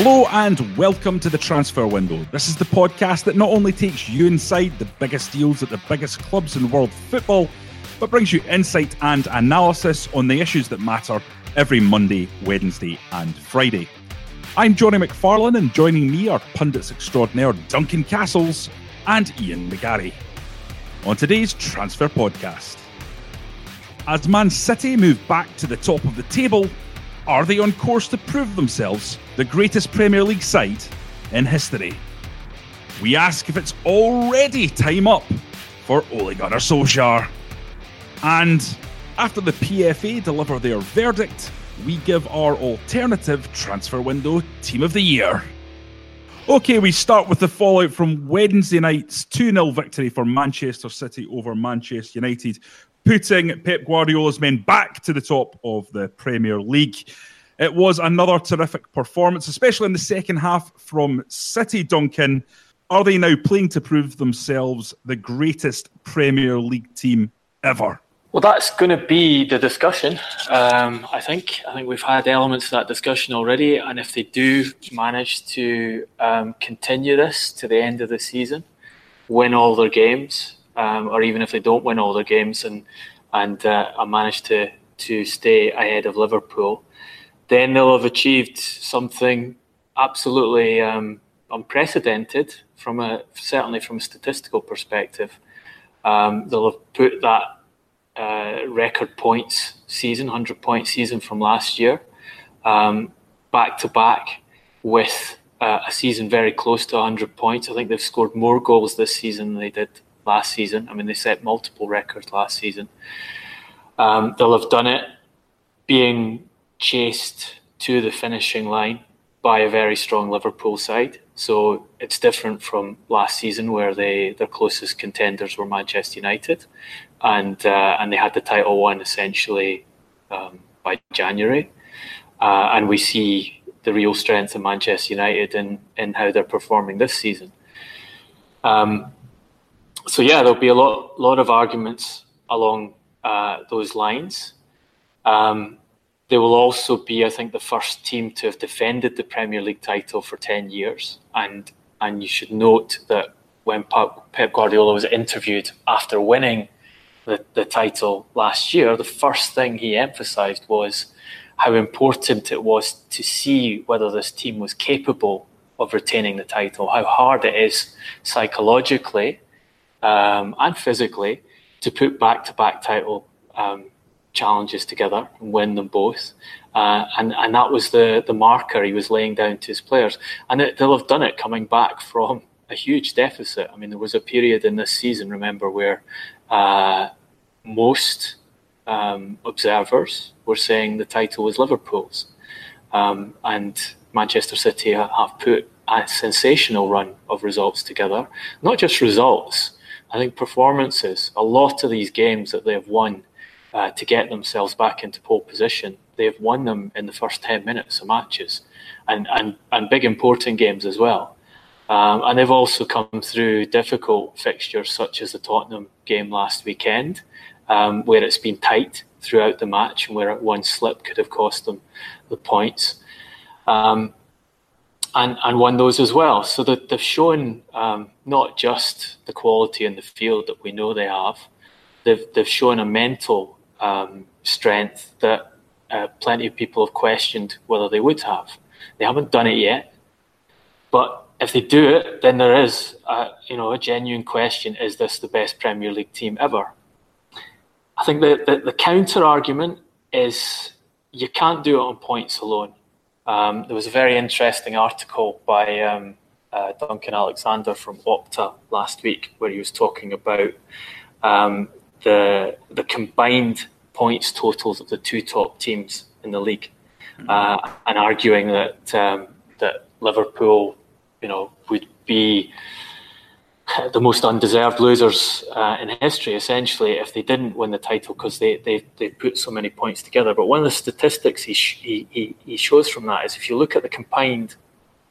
Hello and welcome to the Transfer Window. This is the podcast that not only takes you inside the biggest deals at the biggest clubs in world football, but brings you insight and analysis on the issues that matter every Monday, Wednesday, and Friday. I'm Jonny McFarlane, and joining me are pundits extraordinaire Duncan Castles and Ian McGarry. On today's Transfer Podcast, as Man City move back to the top of the table, are they on course to prove themselves the greatest Premier League side in history? We ask if it's already time up for Ole Gunnar Solskjaer. And after the PFA deliver their verdict, we give our alternative transfer window team of the year. Okay, we start with the fallout from Wednesday night's 2 0 victory for Manchester City over Manchester United, putting Pep Guardiola's men back to the top of the Premier League. It was another terrific performance, especially in the second half from City Duncan. Are they now playing to prove themselves the greatest Premier League team ever? Well, that's going to be the discussion. Um, I think. I think we've had elements of that discussion already, and if they do manage to um, continue this to the end of the season, win all their games, um, or even if they don't win all their games and and uh, manage to to stay ahead of Liverpool, then they'll have achieved something absolutely um, unprecedented from a certainly from a statistical perspective. Um, they'll have put that uh, record points season, hundred point season from last year, um, back to back with uh, a season very close to 100 points. I think they've scored more goals this season than they did last season. I mean, they set multiple records last season. Um, they'll have done it being chased to the finishing line by a very strong Liverpool side. So it's different from last season where they their closest contenders were Manchester United, and uh, and they had the title won essentially um, by January, uh, and we see the real strength of Manchester United in in how they're performing this season. Um, so yeah, there'll be a lot, lot of arguments along uh, those lines. Um, they will also be, I think, the first team to have defended the Premier League title for ten years, and and you should note that when Pep Guardiola was interviewed after winning the, the title last year, the first thing he emphasised was how important it was to see whether this team was capable of retaining the title, how hard it is psychologically um, and physically to put back to back title um, challenges together and win them both. Uh, and, and that was the, the marker he was laying down to his players. And it, they'll have done it coming back from a huge deficit. I mean, there was a period in this season, remember, where uh, most um, observers were saying the title was Liverpool's. Um, and Manchester City have put a sensational run of results together. Not just results, I think performances. A lot of these games that they have won uh, to get themselves back into pole position, they have won them in the first 10 minutes of matches and, and, and big important games as well. Um, and they've also come through difficult fixtures such as the Tottenham game last weekend, um, where it's been tight throughout the match and where one slip could have cost them the points. Um, and, and won those as well. So that they've shown um, not just the quality in the field that we know they have, they've, they've shown a mental um, strength that uh, plenty of people have questioned whether they would have. They haven't done it yet, but if they do it, then there is a, you know a genuine question: Is this the best Premier League team ever? I think the, the, the counter argument is you can't do it on points alone. Um, there was a very interesting article by um, uh, Duncan Alexander from Opta last week, where he was talking about um, the the combined points totals of the two top teams in the league, mm-hmm. uh, and arguing that um, that Liverpool, you know, would be the most undeserved losers uh, in history, essentially, if they didn't win the title because they, they, they put so many points together. But one of the statistics he, sh- he, he shows from that is if you look at the combined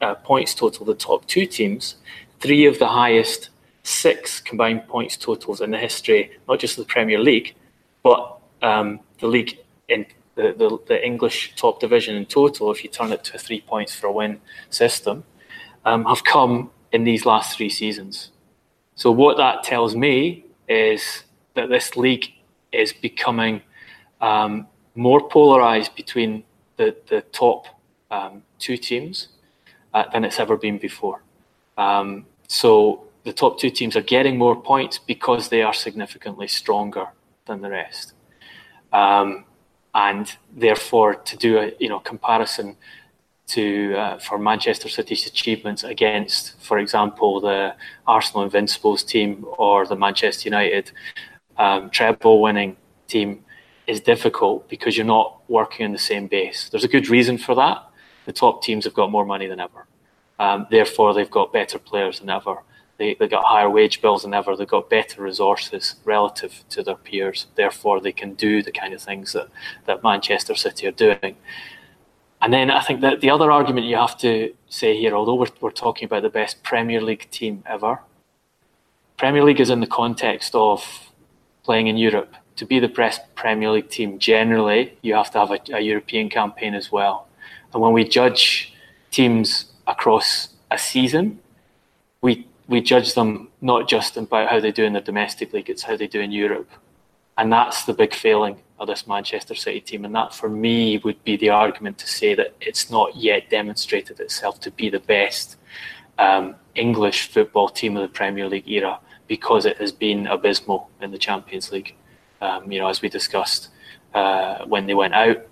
uh, points total, the top two teams, three of the highest six combined points totals in the history, not just the Premier League, but um, the league in the, the, the, English top division in total, if you turn it to a three points for a win system, um, have come in these last three seasons. So what that tells me is that this league is becoming um, more polarized between the, the top um, two teams uh, than it's ever been before. Um, so the top two teams are getting more points because they are significantly stronger than the rest. Um, and therefore, to do a you know comparison to uh, for Manchester City's achievements against, for example, the Arsenal Invincibles team or the Manchester United um, treble winning team is difficult because you're not working on the same base. There's a good reason for that. The top teams have got more money than ever. Um, therefore, they've got better players than ever. They, they got higher wage bills than ever. They've got better resources relative to their peers. Therefore, they can do the kind of things that, that Manchester City are doing. And then I think that the other argument you have to say here, although we're, we're talking about the best Premier League team ever, Premier League is in the context of playing in Europe. To be the best Premier League team, generally, you have to have a, a European campaign as well. And when we judge teams across a season, we we judge them not just about how they do in the domestic league, it's how they do in Europe. And that's the big failing of this Manchester City team. And that, for me, would be the argument to say that it's not yet demonstrated itself to be the best um, English football team of the Premier League era because it has been abysmal in the Champions League. Um, you know, as we discussed uh, when they went out,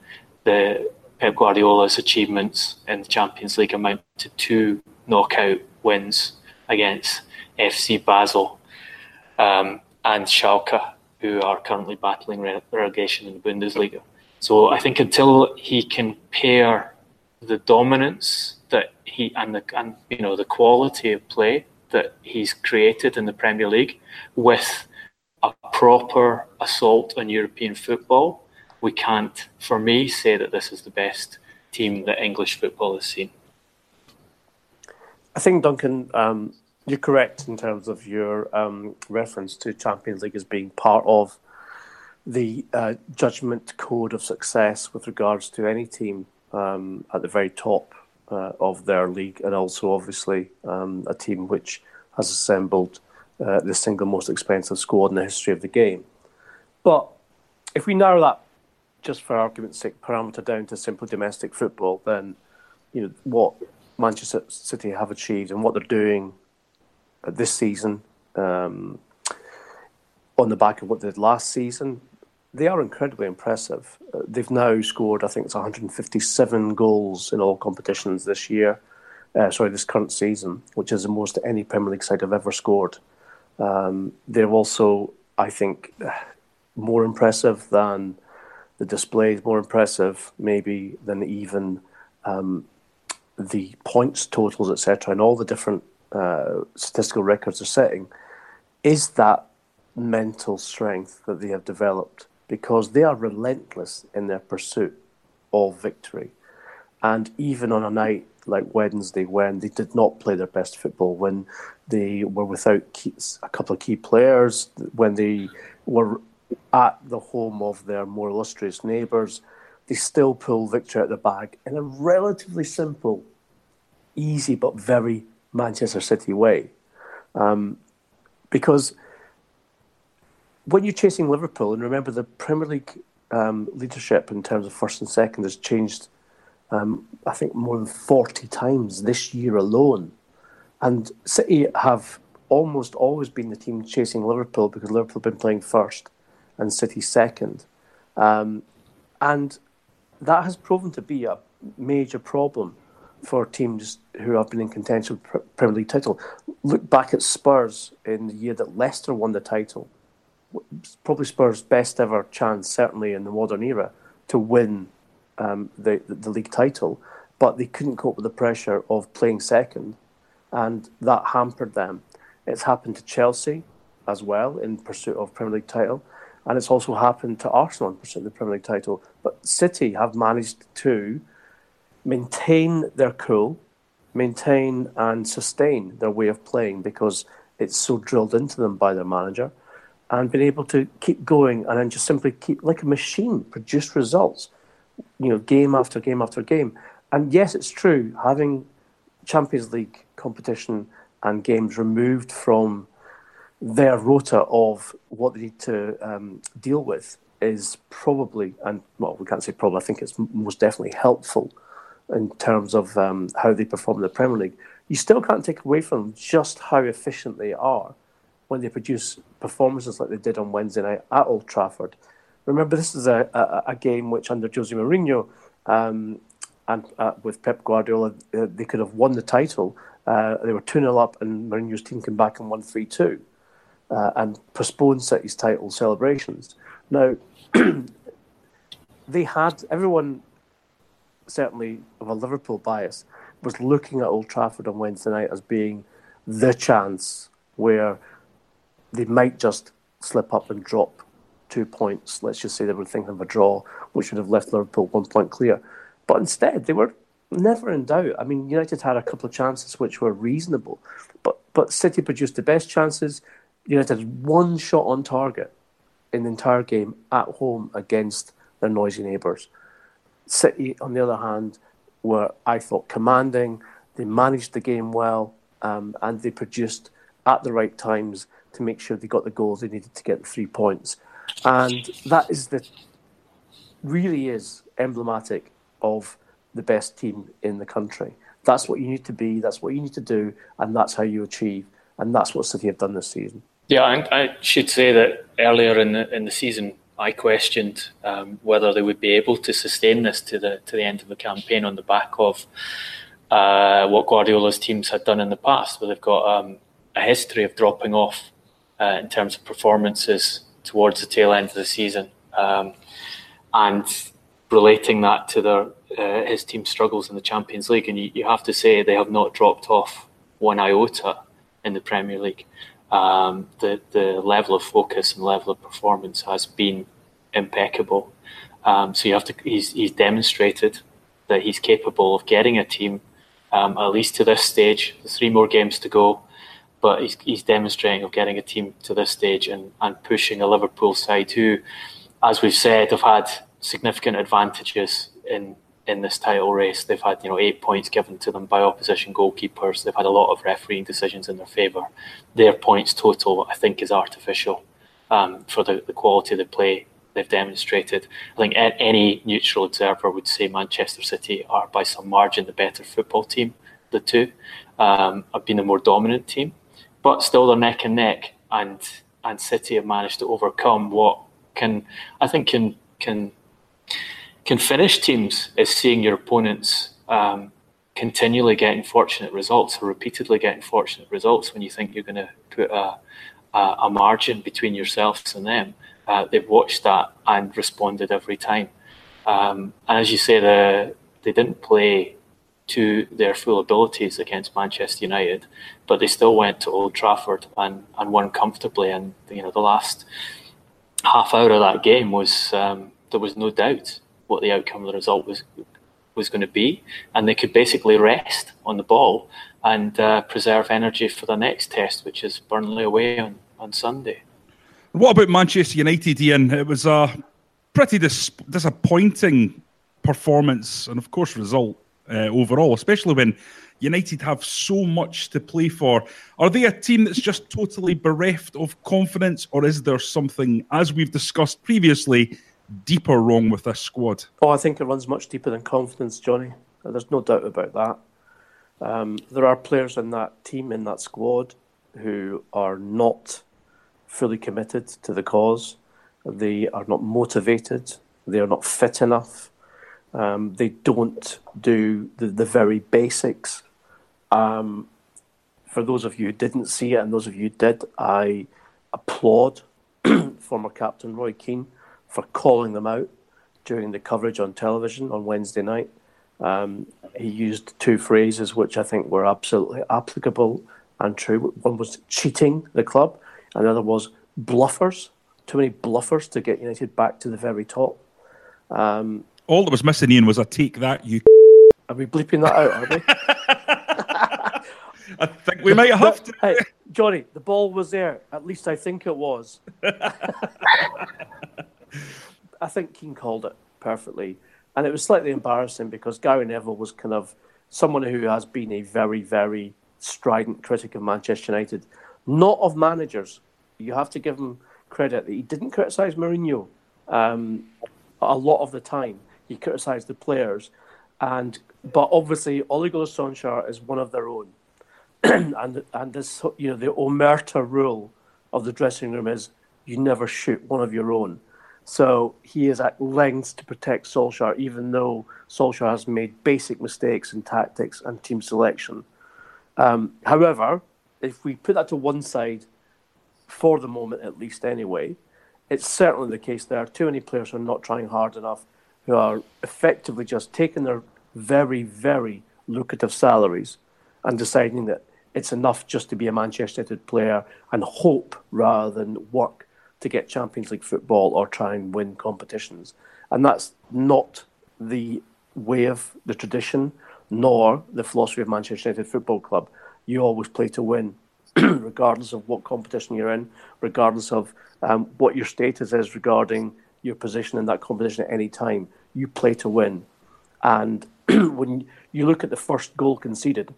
the Pep Guardiola's achievements in the Champions League amount to two knockout wins against FC Basel um, and Schalke who are currently battling relegation in the Bundesliga. So I think until he can pair the dominance that he and the and you know the quality of play that he's created in the Premier League with a proper assault on European football, we can't, for me, say that this is the best team that English football has seen. I think Duncan, um, you're correct in terms of your um, reference to Champions League as being part of the uh, judgment code of success with regards to any team um, at the very top uh, of their league, and also obviously um, a team which has assembled uh, the single most expensive squad in the history of the game. But if we narrow that, just for argument's sake, parameter down to simply domestic football, then you know what Manchester City have achieved and what they're doing this season um, on the back of what they did last season. They are incredibly impressive. Uh, they've now scored, I think it's 157 goals in all competitions this year. Uh, sorry, this current season, which is the most any Premier League side have ever scored. Um, they're also, I think, more impressive than the displays, more impressive maybe than even um, the points totals, etc., and all the different uh, statistical records are setting is that mental strength that they have developed because they are relentless in their pursuit of victory. And even on a night like Wednesday, when they did not play their best football, when they were without key, a couple of key players, when they were at the home of their more illustrious neighbours, they still pull victory out of the bag in a relatively simple, easy, but very Manchester City way. Um, because when you're chasing Liverpool, and remember the Premier League um, leadership in terms of first and second has changed, um, I think, more than 40 times this year alone. And City have almost always been the team chasing Liverpool because Liverpool have been playing first and City second. Um, and that has proven to be a major problem for teams who have been in contention for Premier League title. Look back at Spurs in the year that Leicester won the title. Probably Spurs' best ever chance, certainly in the modern era, to win um, the, the, the league title, but they couldn't cope with the pressure of playing second, and that hampered them. It's happened to Chelsea as well in pursuit of Premier League title, and it's also happened to Arsenal in pursuit of the Premier League title. But City have managed to maintain their cool, maintain and sustain their way of playing because it's so drilled into them by their manager, and been able to keep going and then just simply keep like a machine produce results, you know, game after game after game. And yes, it's true having Champions League competition and games removed from their rota of what they need to um, deal with is probably, and well, we can't say probably, I think it's most definitely helpful in terms of um, how they perform in the Premier League. You still can't take away from just how efficient they are when they produce performances like they did on Wednesday night at Old Trafford. Remember, this is a, a, a game which under Jose Mourinho um, and uh, with Pep Guardiola, uh, they could have won the title. Uh, they were 2 0 up, and Mourinho's team came back and won 3 2 uh, and postponed City's title celebrations. Now, they had everyone, certainly of a Liverpool bias, was looking at Old Trafford on Wednesday night as being the chance where they might just slip up and drop two points. Let's just say they were thinking of a draw, which would have left Liverpool one point clear. But instead, they were never in doubt. I mean, United had a couple of chances which were reasonable, but but City produced the best chances. United had one shot on target in the entire game at home against their noisy neighbours. City, on the other hand, were, I thought, commanding. They managed the game well um, and they produced at the right times to make sure they got the goals they needed to get the three points. And that is the really is emblematic of the best team in the country. That's what you need to be, that's what you need to do, and that's how you achieve. And that's what City have done this season. Yeah, I, I should say that earlier in the in the season, I questioned um, whether they would be able to sustain this to the to the end of the campaign on the back of uh, what Guardiola's teams had done in the past, where they've got um, a history of dropping off uh, in terms of performances towards the tail end of the season, um, and relating that to their uh, his team's struggles in the Champions League. And you, you have to say they have not dropped off one iota in the Premier League um, the the level of focus and level of performance has been impeccable. Um, so you have to he's he's demonstrated that he's capable of getting a team um, at least to this stage. Three more games to go, but he's he's demonstrating of getting a team to this stage and and pushing a Liverpool side who, as we've said, have had significant advantages in in this title race. They've had you know eight points given to them by opposition goalkeepers. They've had a lot of refereeing decisions in their favour. Their points total, I think, is artificial um, for the, the quality of the play they've demonstrated. I think any neutral observer would say Manchester City are by some margin the better football team. The two um, have been the more dominant team, but still they're neck and neck. And and City have managed to overcome what can I think can can can finish teams is seeing your opponents um, continually getting fortunate results or repeatedly getting fortunate results when you think you're going to put a, a, a, margin between yourselves and them. Uh, they've watched that and responded every time. Um, and as you say, the, they didn't play to their full abilities against Manchester United, but they still went to Old Trafford and, and won comfortably. And you know, the last half hour of that game was um, there was no doubt what the outcome of the result was was going to be, and they could basically rest on the ball and uh, preserve energy for the next test, which is Burnley away on, on Sunday. What about Manchester United, Ian? It was a pretty dis- disappointing performance and, of course, result uh, overall, especially when United have so much to play for. Are they a team that's just totally bereft of confidence, or is there something, as we've discussed previously, deeper wrong with this squad? Oh, I think it runs much deeper than confidence, Jonny. There's no doubt about that. Um, there are players in that team, in that squad, who are not fully committed to the cause. They are not motivated. They are not fit enough. Um, they don't do the, the very basics. Um, for those of you who didn't see it and those of you who did, I applaud former captain Roy Keane for calling them out during the coverage on television on Wednesday night. Um, he used two phrases which I think were absolutely applicable and true. One was cheating the club, and the other was bluffers. Too many bluffers to get United back to the very top. Um, All that was missing, Ian, was a take that you. Are we bleeping that out? Are we? I think we might have to. Hey, Jonny, the ball was there. At least I think it was. I think Keane called it perfectly. And it was slightly embarrassing because Gary Neville was kind of someone who has been a very, very strident critic of Manchester United, not of managers. You have to give him credit that he didn't criticise Mourinho um, a lot of the time. He criticised the players, and but obviously Ole Gunnar Solskjaer is one of their own, and and this you know the omerta rule of the dressing room is you never shoot one of your own. So he is at lengths to protect Solskjaer, even though Solskjaer has made basic mistakes in tactics and team selection. Um, however, if we put that to one side, for the moment at least anyway, it's certainly the case there are too many players who are not trying hard enough, who are effectively just taking their very, very lucrative salaries and deciding that it's enough just to be a Manchester United player and hope rather than work to get Champions League football or try and win competitions. And that's not the way of the tradition nor the philosophy of Manchester United Football Club. You always play to win, regardless of what competition you're in, regardless of um, what your status is regarding your position in that competition at any time. You play to win. And when you look at the first goal conceded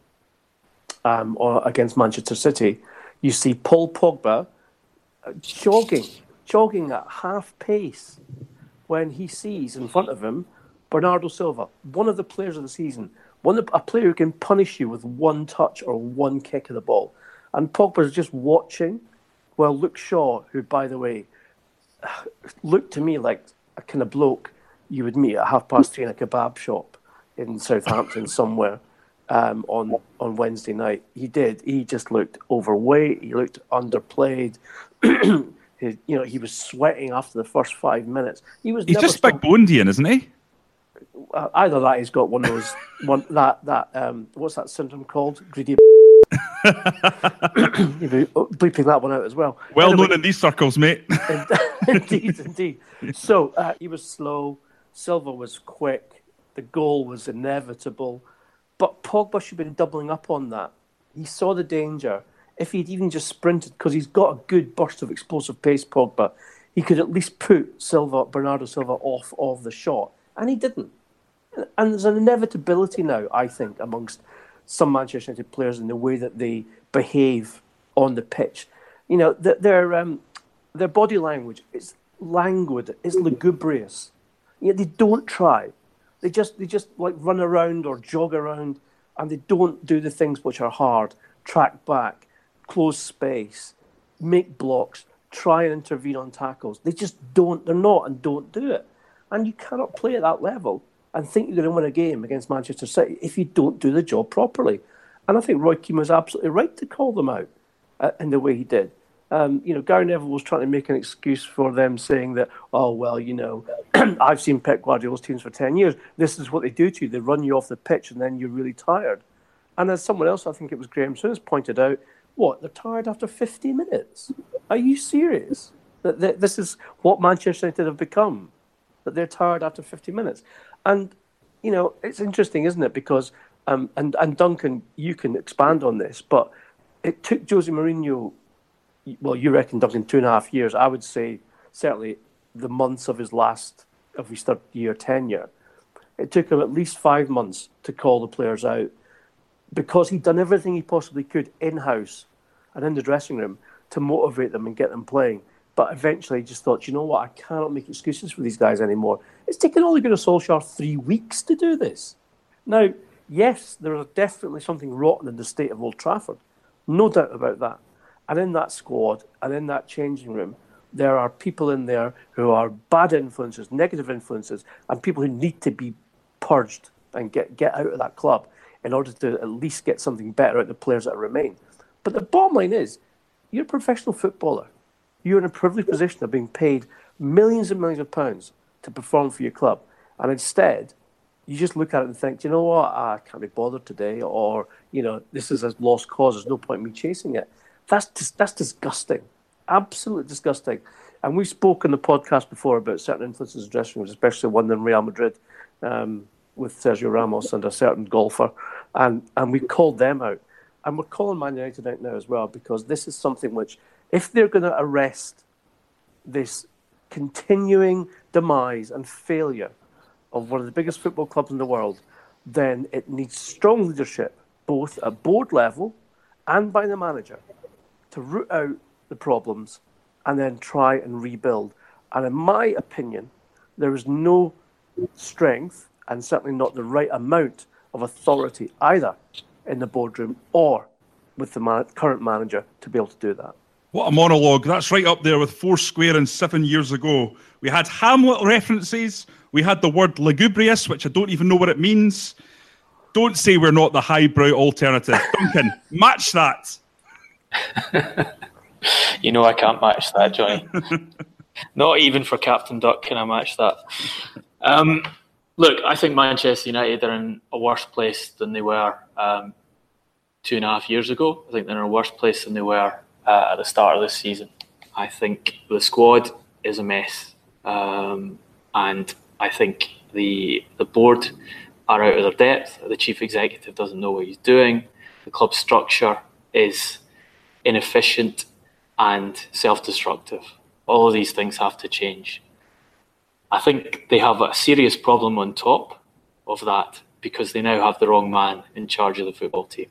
um, against Manchester City, you see Paul Pogba jogging, jogging at half pace when he sees in front of him Bernardo Silva, one of the players of the season, one a player who can punish you with one touch or one kick of the ball. And Pogba's just watching while Luke Shaw, who, by the way, looked to me like a kind of bloke you would meet at half past three in a kebab shop in Southampton somewhere um, on on Wednesday night. He did. He just looked overweight. He looked underplayed. he, you know, he was sweating after the first five minutes. He was. He's just big Bondian, isn't he? Uh, either that, he's got one of those one that that um, what's that syndrome called? Greedy. bleeping that one out as well. Well anyway, known in these circles, mate. indeed, indeed. So uh, he was slow. Silva was quick. The goal was inevitable. But Pogba should have been doubling up on that. He saw the danger. If he'd even just sprinted, because he's got a good burst of explosive pace, Pogba, he could at least put Silva, Bernardo Silva off of the shot. And he didn't. And there's an inevitability now, I think, amongst some Manchester United players in the way that they behave on the pitch. You know, their um, their body language is languid, it's lugubrious. Know, they don't try. They just they just like run around or jog around, and they don't do the things which are hard. Track back, close space, make blocks, try and intervene on tackles. They just don't. They're not and don't do it. And you cannot play at that level and think you're going to win a game against Manchester City if you don't do the job properly. And I think Roy Keane was absolutely right to call them out uh, in the way he did um, you know, Gary Neville was trying to make an excuse for them saying that, oh, well, you know, I've seen Pep Guardiola's teams for 10 years. This is what they do to you. They run you off the pitch and then you're really tired. And as someone else, I think it was Graham Souness, pointed out, what, they're tired after 50 minutes? Are you serious? That, that this is what Manchester United have become, that they're tired after 50 minutes. And, you know, it's interesting, isn't it? Because, um, and, and Duncan, you can expand on this, but it took Jose Mourinho well, you reckon Duncan two and a half years. I would say certainly the months of his last of his third year tenure. It took him at least five months to call the players out because he'd done everything he possibly could in house and in the dressing room to motivate them and get them playing. But eventually, he just thought, you know what, I cannot make excuses for these guys anymore. It's taken Ole Gunnar Solskjaer three weeks to do this. Now, yes, there is definitely something rotten in the state of Old Trafford, no doubt about that. And in that squad and in that changing room, there are people in there who are bad influences, negative influences, and people who need to be purged and get, get out of that club in order to at least get something better out the players that remain. But the bottom line is, you're a professional footballer. You're in a privileged position of being paid millions and millions of pounds to perform for your club. And instead, you just look at it and think, you know what, ah, I can't be bothered today, or, you know, this is a lost cause, there's no point in me chasing it. That's, just, that's disgusting. Absolutely disgusting. And we've spoken the podcast before about certain influences in dressing rooms, especially one in Real Madrid um, with Sergio Ramos and a certain golfer. And, and we called them out. And we're calling Man United out now as well because this is something which, if they're going to arrest this continuing demise and failure of one of the biggest football clubs in the world, then it needs strong leadership, both at board level and by the manager, to root out the problems and then try and rebuild. And in my opinion, there is no strength and certainly not the right amount of authority either in the boardroom or with the man- current manager to be able to do that. What a monologue. That's right up there with four square and seven years ago. We had Hamlet references. We had the word lugubrious, which I don't even know what it means. Don't say we're not the highbrow alternative. Duncan, match that. you know I can't match that, Jonny. not even for Captain Duck can I match that. Um, look, I think Manchester United are in a worse place than they were um, two and a half years ago. I think they're in a worse place than they were uh, at the start of this season. I think the squad is a mess, um, and I think the the board are out of their depth. The chief executive doesn't know what he's doing. The club structure is inefficient and self-destructive. All of these things have to change. I think they have a serious problem on top of that because they now have the wrong man in charge of the football team.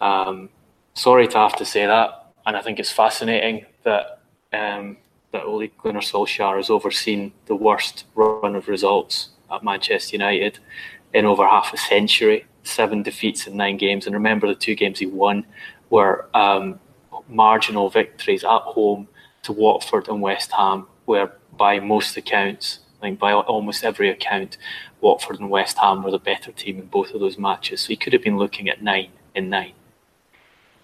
Um, sorry to have to say that, and I think it's fascinating that um, that Ole Gunnar Solskjaer has overseen the worst run of results at Manchester United in over half a century. Seven defeats in nine games, and remember the two games he won were um, marginal victories at home to Watford and West Ham, where by most accounts, I think by almost every account, Watford and West Ham were the better team in both of those matches. So he could have been looking at nine in nine.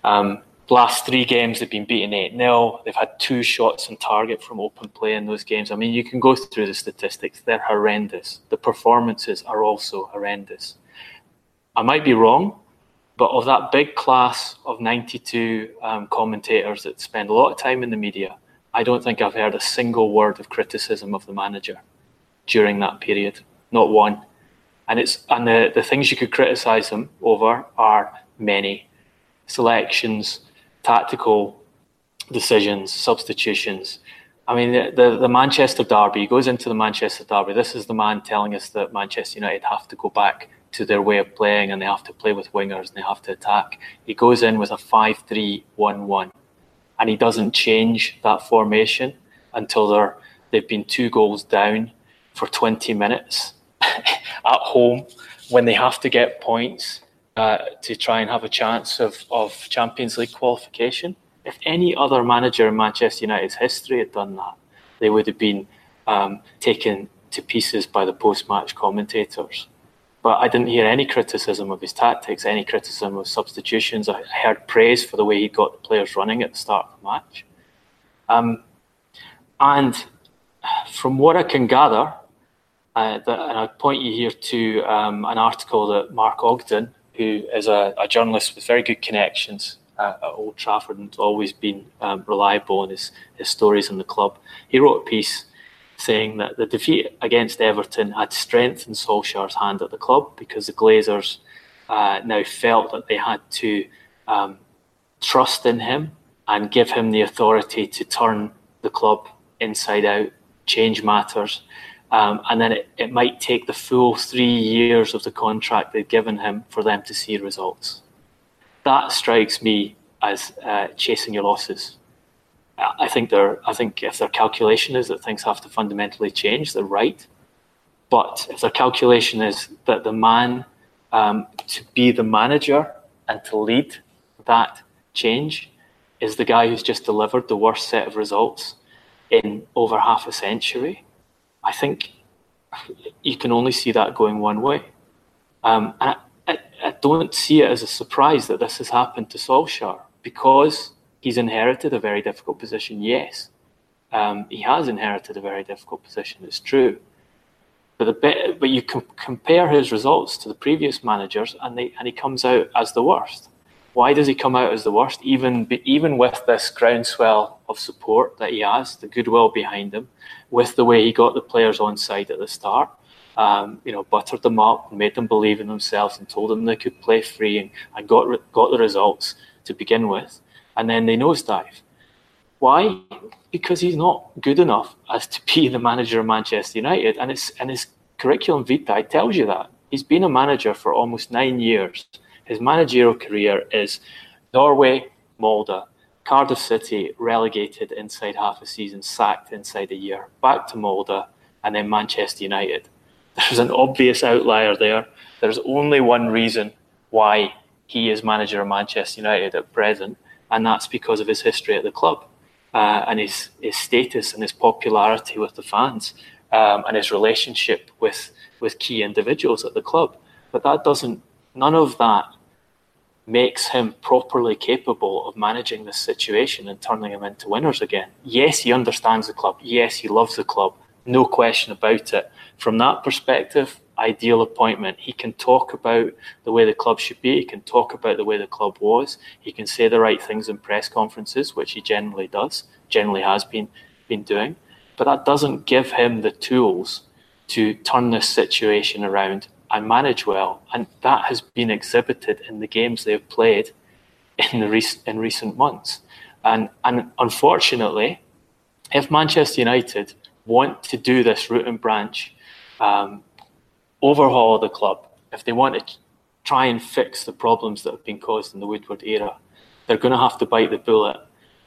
Um, last three games they've been beaten 8 0. They've had two shots on target from open play in those games. I mean, you can go through the statistics, they're horrendous. The performances are also horrendous. I might be wrong, but of that big class of 92 um, commentators that spend a lot of time in the media, I don't think I've heard a single word of criticism of the manager during that period. Not one. And it's and the, the things you could criticise him over are many. Selections, tactical decisions, substitutions. I mean, the, the, the, Manchester Derby, goes into the Manchester Derby. This is the man telling us that Manchester United have to go back to their way of playing and they have to play with wingers and they have to attack. He goes in with a 5 3 1 1 and he doesn't change that formation until they're, they've been two goals down for 20 minutes at home when they have to get points uh, to try and have a chance of, of Champions League qualification. If any other manager in Manchester United's history had done that, they would have been um, taken to pieces by the post match commentators. But I didn't hear any criticism of his tactics, any criticism of substitutions. I heard praise for the way he got the players running at the start of the match. Um, and from what I can gather, uh, and I'd point you here to um, an article that Mark Ogden, who is a, a journalist with very good connections uh, at Old Trafford and always been um, reliable in his, his stories in the club, he wrote a piece saying that the defeat against Everton had strengthened Solskjaer's hand at the club because the Glazers uh, now felt that they had to um, trust in him and give him the authority to turn the club inside out, change matters. Um, and then it, it might take the full three years of the contract they've given him for them to see results. That strikes me as uh, chasing your losses. I think they're. I think if their calculation is that things have to fundamentally change, they're right. But if their calculation is that the man um, to be the manager and to lead that change is the guy who's just delivered the worst set of results in over half a century, I think you can only see that going one way. Um, and I, I, I, don't see it as a surprise that this has happened to Solskjaer because he's inherited a very difficult position. Yes, um, he has inherited a very difficult position. It's true, but the but you can compare his results to the previous managers, and they and he comes out as the worst. Why does he come out as the worst? Even even with this groundswell of support that he has, the goodwill behind him, with the way he got the players on side at the start, um, you know, buttered them up, made them believe in themselves, and told them they could play free, and, and got got the results to begin with, and then they nosedive. Why? Because he's not good enough as to be the manager of Manchester United, and it's and his curriculum vitae tells you that he's been a manager for almost nine years his managerial career is Norway, Molde, Cardiff City relegated inside half a season, sacked inside a year, back to Molde, and then Manchester United. There's an obvious outlier there. There's only one reason why he is manager of Manchester United at present, and that's because of his history at the club uh, and his, his status and his popularity with the fans um, and his relationship with, with key individuals at the club. But that doesn't none of that makes him properly capable of managing this situation and turning him into winners again. Yes, he understands the club. Yes, he loves the club. No question about it. From that perspective, ideal appointment. He can talk about the way the club should be. He can talk about the way the club was. He can say the right things in press conferences, which he generally does, generally has been been doing. But that doesn't give him the tools to turn this situation around and manage well. And that has been exhibited in the games they've played in the rec- in recent months. And and unfortunately, if Manchester United want to do this root and branch um, overhaul the club, if they want to try and fix the problems that have been caused in the Woodward era, they're going to have to bite the bullet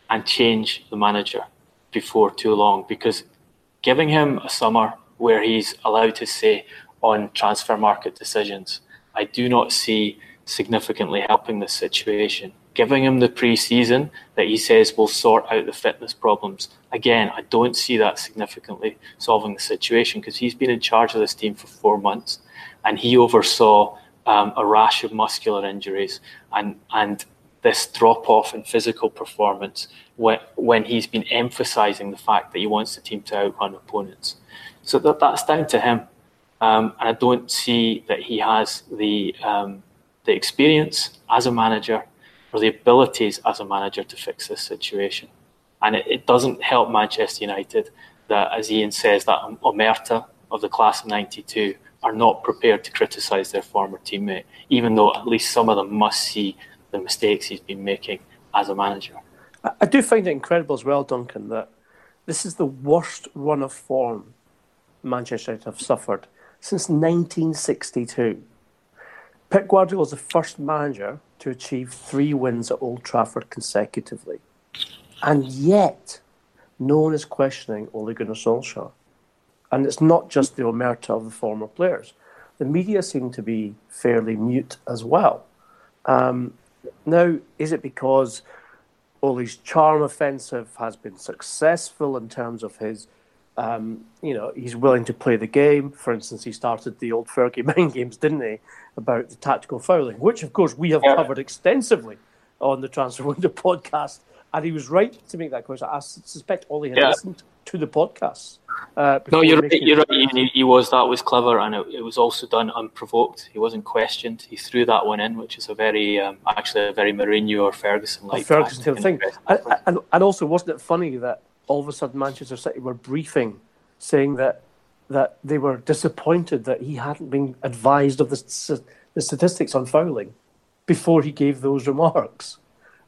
and change the manager before too long because giving him a summer where he's allowed to say, on transfer market decisions, I do not see significantly helping this situation. Giving him the pre-season that he says will sort out the fitness problems. Again, I don't see that significantly solving the situation because he's been in charge of this team for four months, and he oversaw um, a rash of muscular injuries and and this drop off in physical performance when, when he's been emphasizing the fact that he wants the team to outrun opponents. So that, that's down to him. Um, and I don't see that he has the um, the experience as a manager or the abilities as a manager to fix this situation. And it, it doesn't help Manchester United that, as Ian says, that Omerta of the class of '92 are not prepared to criticise their former teammate, even though at least some of them must see the mistakes he's been making as a manager. I do find it incredible as well, Duncan, that this is the worst run of form Manchester United have suffered since 1962. Pep Guardiola is the first manager to achieve three wins at Old Trafford consecutively. And yet, no one is questioning Ole Gunnar Solskjaer. And it's not just the omerta of the former players. The media seem to be fairly mute as well. Um, now, is it because Ole's charm offensive has been successful in terms of his um, you know, he's willing to play the game. For instance, he started the old Fergie mind games, didn't he, about the tactical fouling, which, of course, we have yeah. covered extensively on the Transfer Window podcast. And he was right to make that question. I suspect Ole had yeah. listened to the podcast. Uh, no, you're right. You're right. He, he, was. That was clever, and it, it, was also done unprovoked. He wasn't questioned. He threw that one in, which is a very, um, actually, a very Mourinho or Ferguson like Ferguson thing. And, and, and also, wasn't it funny that all of a sudden Manchester City were briefing, saying that that they were disappointed that he hadn't been advised of the, the statistics on fouling before he gave those remarks,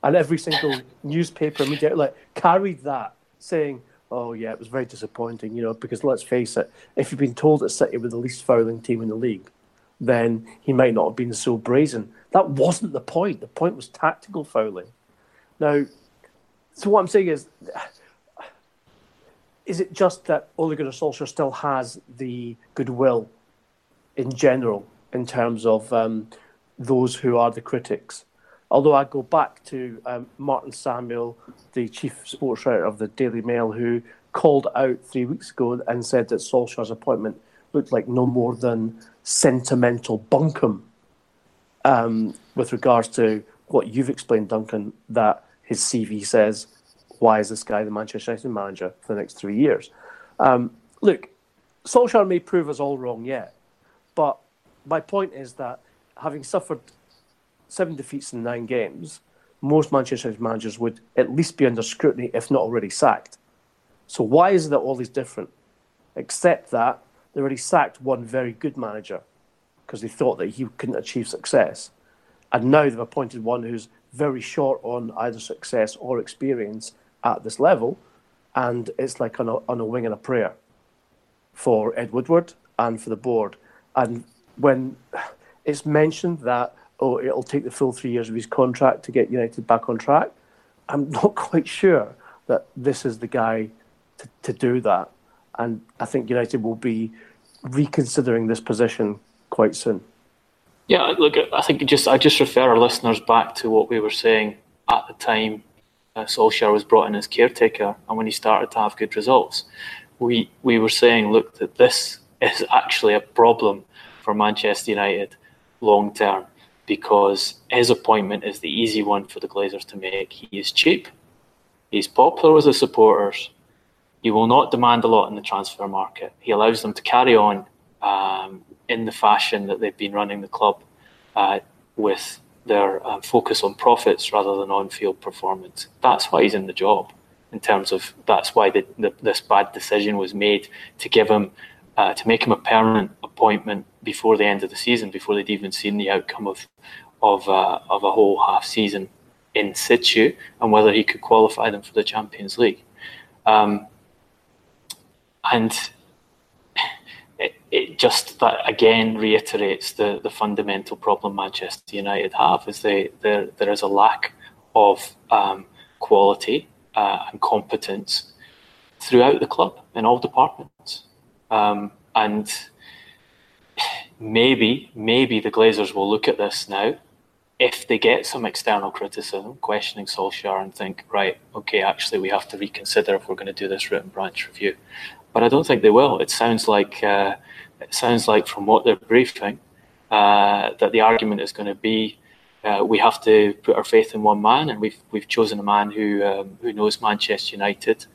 and every single newspaper media outlet carried that, saying, "Oh yeah, it was very disappointing," you know, because let's face it, if you've been told that City were the least fouling team in the league, then he might not have been so brazen. That wasn't the point. The point was tactical fouling. Now, so what I'm saying is is it just that Ole Gunnar Solskjaer still has the goodwill in general in terms of um, those who are the critics? Although I go back to um, Martin Samuel, the chief sports writer of the Daily Mail, who called out three weeks ago and said that Solskjaer's appointment looked like no more than sentimental bunkum um, with regards to what you've explained, Duncan, that his CV says, why is this guy the Manchester United manager for the next three years? Um, look, Solskjaer may prove us all wrong yet, but my point is that having suffered seven defeats in nine games, most Manchester United managers would at least be under scrutiny, if not already sacked. So why is it that all is different? Except that they already sacked one very good manager because they thought that he couldn't achieve success. And now they've appointed one who's very short on either success or experience at this level. And it's like on a, on a wing and a prayer for Ed Woodward and for the board. And when it's mentioned that, oh, it'll take the full three years of his contract to get United back on track, I'm not quite sure that this is the guy to, to do that. And I think United will be reconsidering this position quite soon. Yeah, look, I think just I just refer our listeners back to what we were saying at the time uh, Solskjaer was brought in as caretaker, and when he started to have good results, we we were saying, look, that this is actually a problem for Manchester United long term because his appointment is the easy one for the Glazers to make. He is cheap, he's popular with the supporters, he will not demand a lot in the transfer market. He allows them to carry on um, in the fashion that they've been running the club uh, with their um, focus on profits rather than on field performance. That's why he's in the job. In terms of that's why the, the, this bad decision was made to give him uh, to make him a permanent appointment before the end of the season, before they'd even seen the outcome of of uh, of a whole half season in situ and whether he could qualify them for the Champions League. Um, and it, just that again reiterates the, the fundamental problem Manchester United have is they there there is a lack of um, quality uh, and competence throughout the club in all departments, um, and maybe maybe the Glazers will look at this now. If they get some external criticism questioning Solskjaer and think right okay actually we have to reconsider if we're going to do this root and branch review but I don't think they will. It sounds like uh, it sounds like from what they're briefing uh, that the argument is going to be uh, we have to put our faith in one man, and we've we've chosen a man who um, who knows Manchester United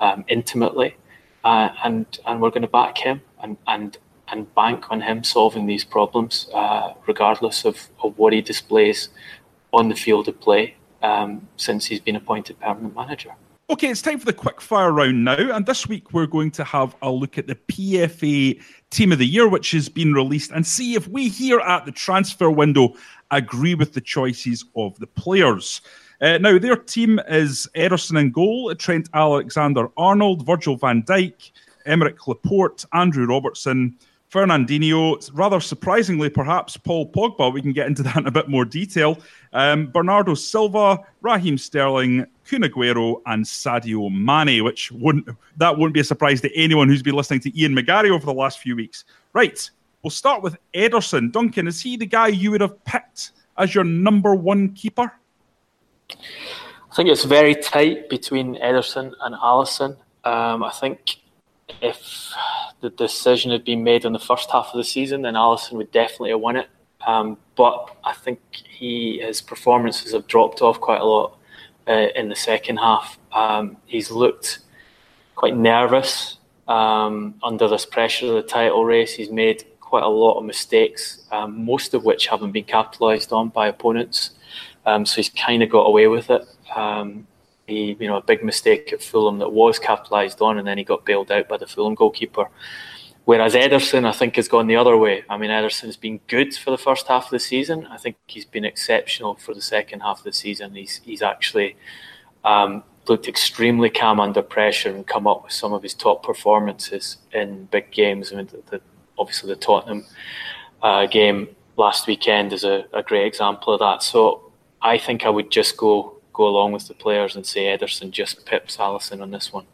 um, intimately, uh, and and we're going to back him and and and bank on him solving these problems, uh, regardless of, of what he displays on the field of play um, since he's been appointed permanent manager. Okay, it's time for the quick fire round now. And this week we're going to have a look at the PFA Team of the Year, which has been released, and see if we here at the transfer window agree with the choices of the players. Uh, now, their team is Ederson in goal, Trent Alexander Arnold, Virgil van Dijk, Aymeric Laporte, Andrew Robertson, Fernandinho, rather surprisingly, perhaps Paul Pogba. We can get into that in a bit more detail. Um, Bernardo Silva, Raheem Sterling, Kun Aguero, and Sadio Mane, which wouldn't that wouldn't be a surprise to anyone who's been listening to Ian McGarry over the last few weeks. Right, we'll start with Ederson. Duncan, is he the guy you would have picked as your number one keeper? I think it's very tight between Ederson and Alisson. Um, I think if the decision had been made in the first half of the season, then Alisson would definitely have won it. Um, but I think he his performances have dropped off quite a lot uh, in the second half. Um, he's looked quite nervous um, under this pressure of the title race. He's made quite a lot of mistakes, um, most of which haven't been capitalised on by opponents. Um, so he's kind of got away with it. He, you know, a big mistake at Fulham that was capitalised on, and then he got bailed out by the Fulham goalkeeper. Whereas Ederson, I think, has gone the other way. I mean, Ederson's been good for the first half of the season. I think he's been exceptional for the second half of the season. He's he's actually um, looked extremely calm under pressure and come up with some of his top performances in big games. I mean, the, the, obviously the Tottenham uh, game last weekend is a, a great example of that. So I think I would just go go along with the players and say Ederson just pips Alisson on this one?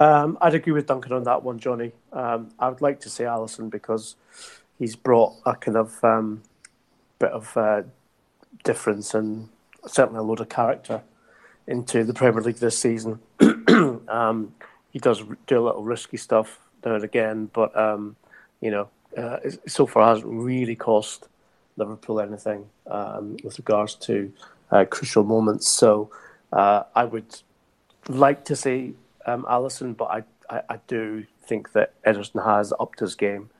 Um, I'd agree with Duncan on that one, Jonny. Um, I would like to say Alisson because he's brought a kind of um, bit of uh, difference and certainly a load of character into the Premier League this season. Um, he does do a little risky stuff now and again, but um, you know, uh, so far hasn't really cost Liverpool anything um, with regards to uh, crucial moments. So uh, I would like to see um, Alisson, but I, I, I, do think that Ederson has upped his game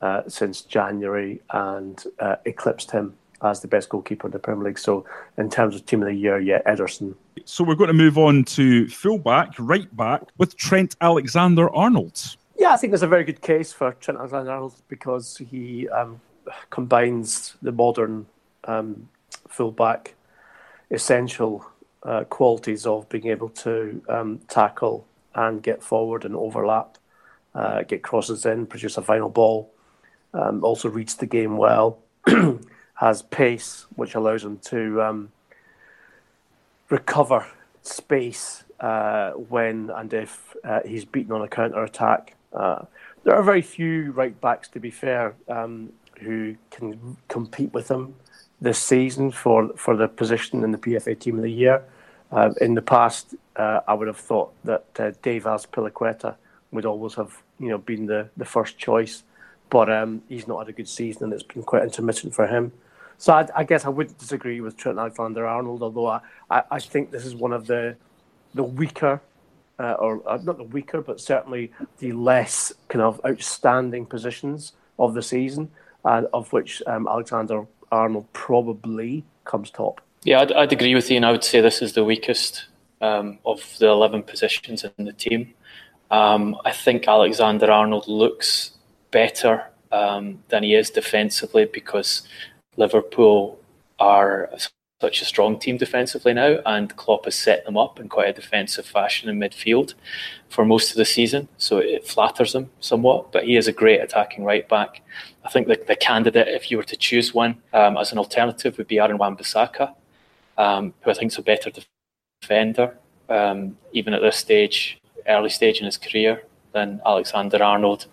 uh, since January and uh, eclipsed him as the best goalkeeper in the Premier League. So, in terms of team of the year, yeah, Ederson. So, we're going to move on to fullback, right back, with Trent Alexander Arnold. Yeah, I think there's a very good case for Trent Alexander Arnold because he um, combines the modern um, fullback essential uh, qualities of being able to um, tackle and get forward and overlap, uh, get crosses in, produce a final ball, um, also reads the game well, has pace, which allows him to um, recover space uh, when and if uh, he's beaten on a counter attack. Uh, there are very few right backs, to be fair, um, who can compete with him this season for, for the position in the PFA Team of the Year. Uh, in the past, uh, I would have thought that uh, Dave Azpilicueta would always have, you know, been the, the first choice, but um, he's not had a good season and it's been quite intermittent for him. So I, I guess I wouldn't disagree with Trent and Alexander-Arnold, although I, I, I, think this is one of the the weaker, uh, or uh, not the weaker, but certainly the less kind of outstanding positions of the season, uh, of which um, Alexander Arnold probably comes top. Yeah, I'd, I'd agree with you, and I would say this is the weakest um, of the 11 positions in the team. Um, I think Alexander Arnold looks better um, than he is defensively because Liverpool are such a strong team defensively now, and Klopp has set them up in quite a defensive fashion in midfield for most of the season. So it flatters him somewhat, but he is a great attacking right back. I think the, the candidate, if you were to choose one um, as an alternative, would be Aaron Wan-Bissaka um, who I think is a better defender, um, even at this stage, early stage in his career, than Alexander Arnold.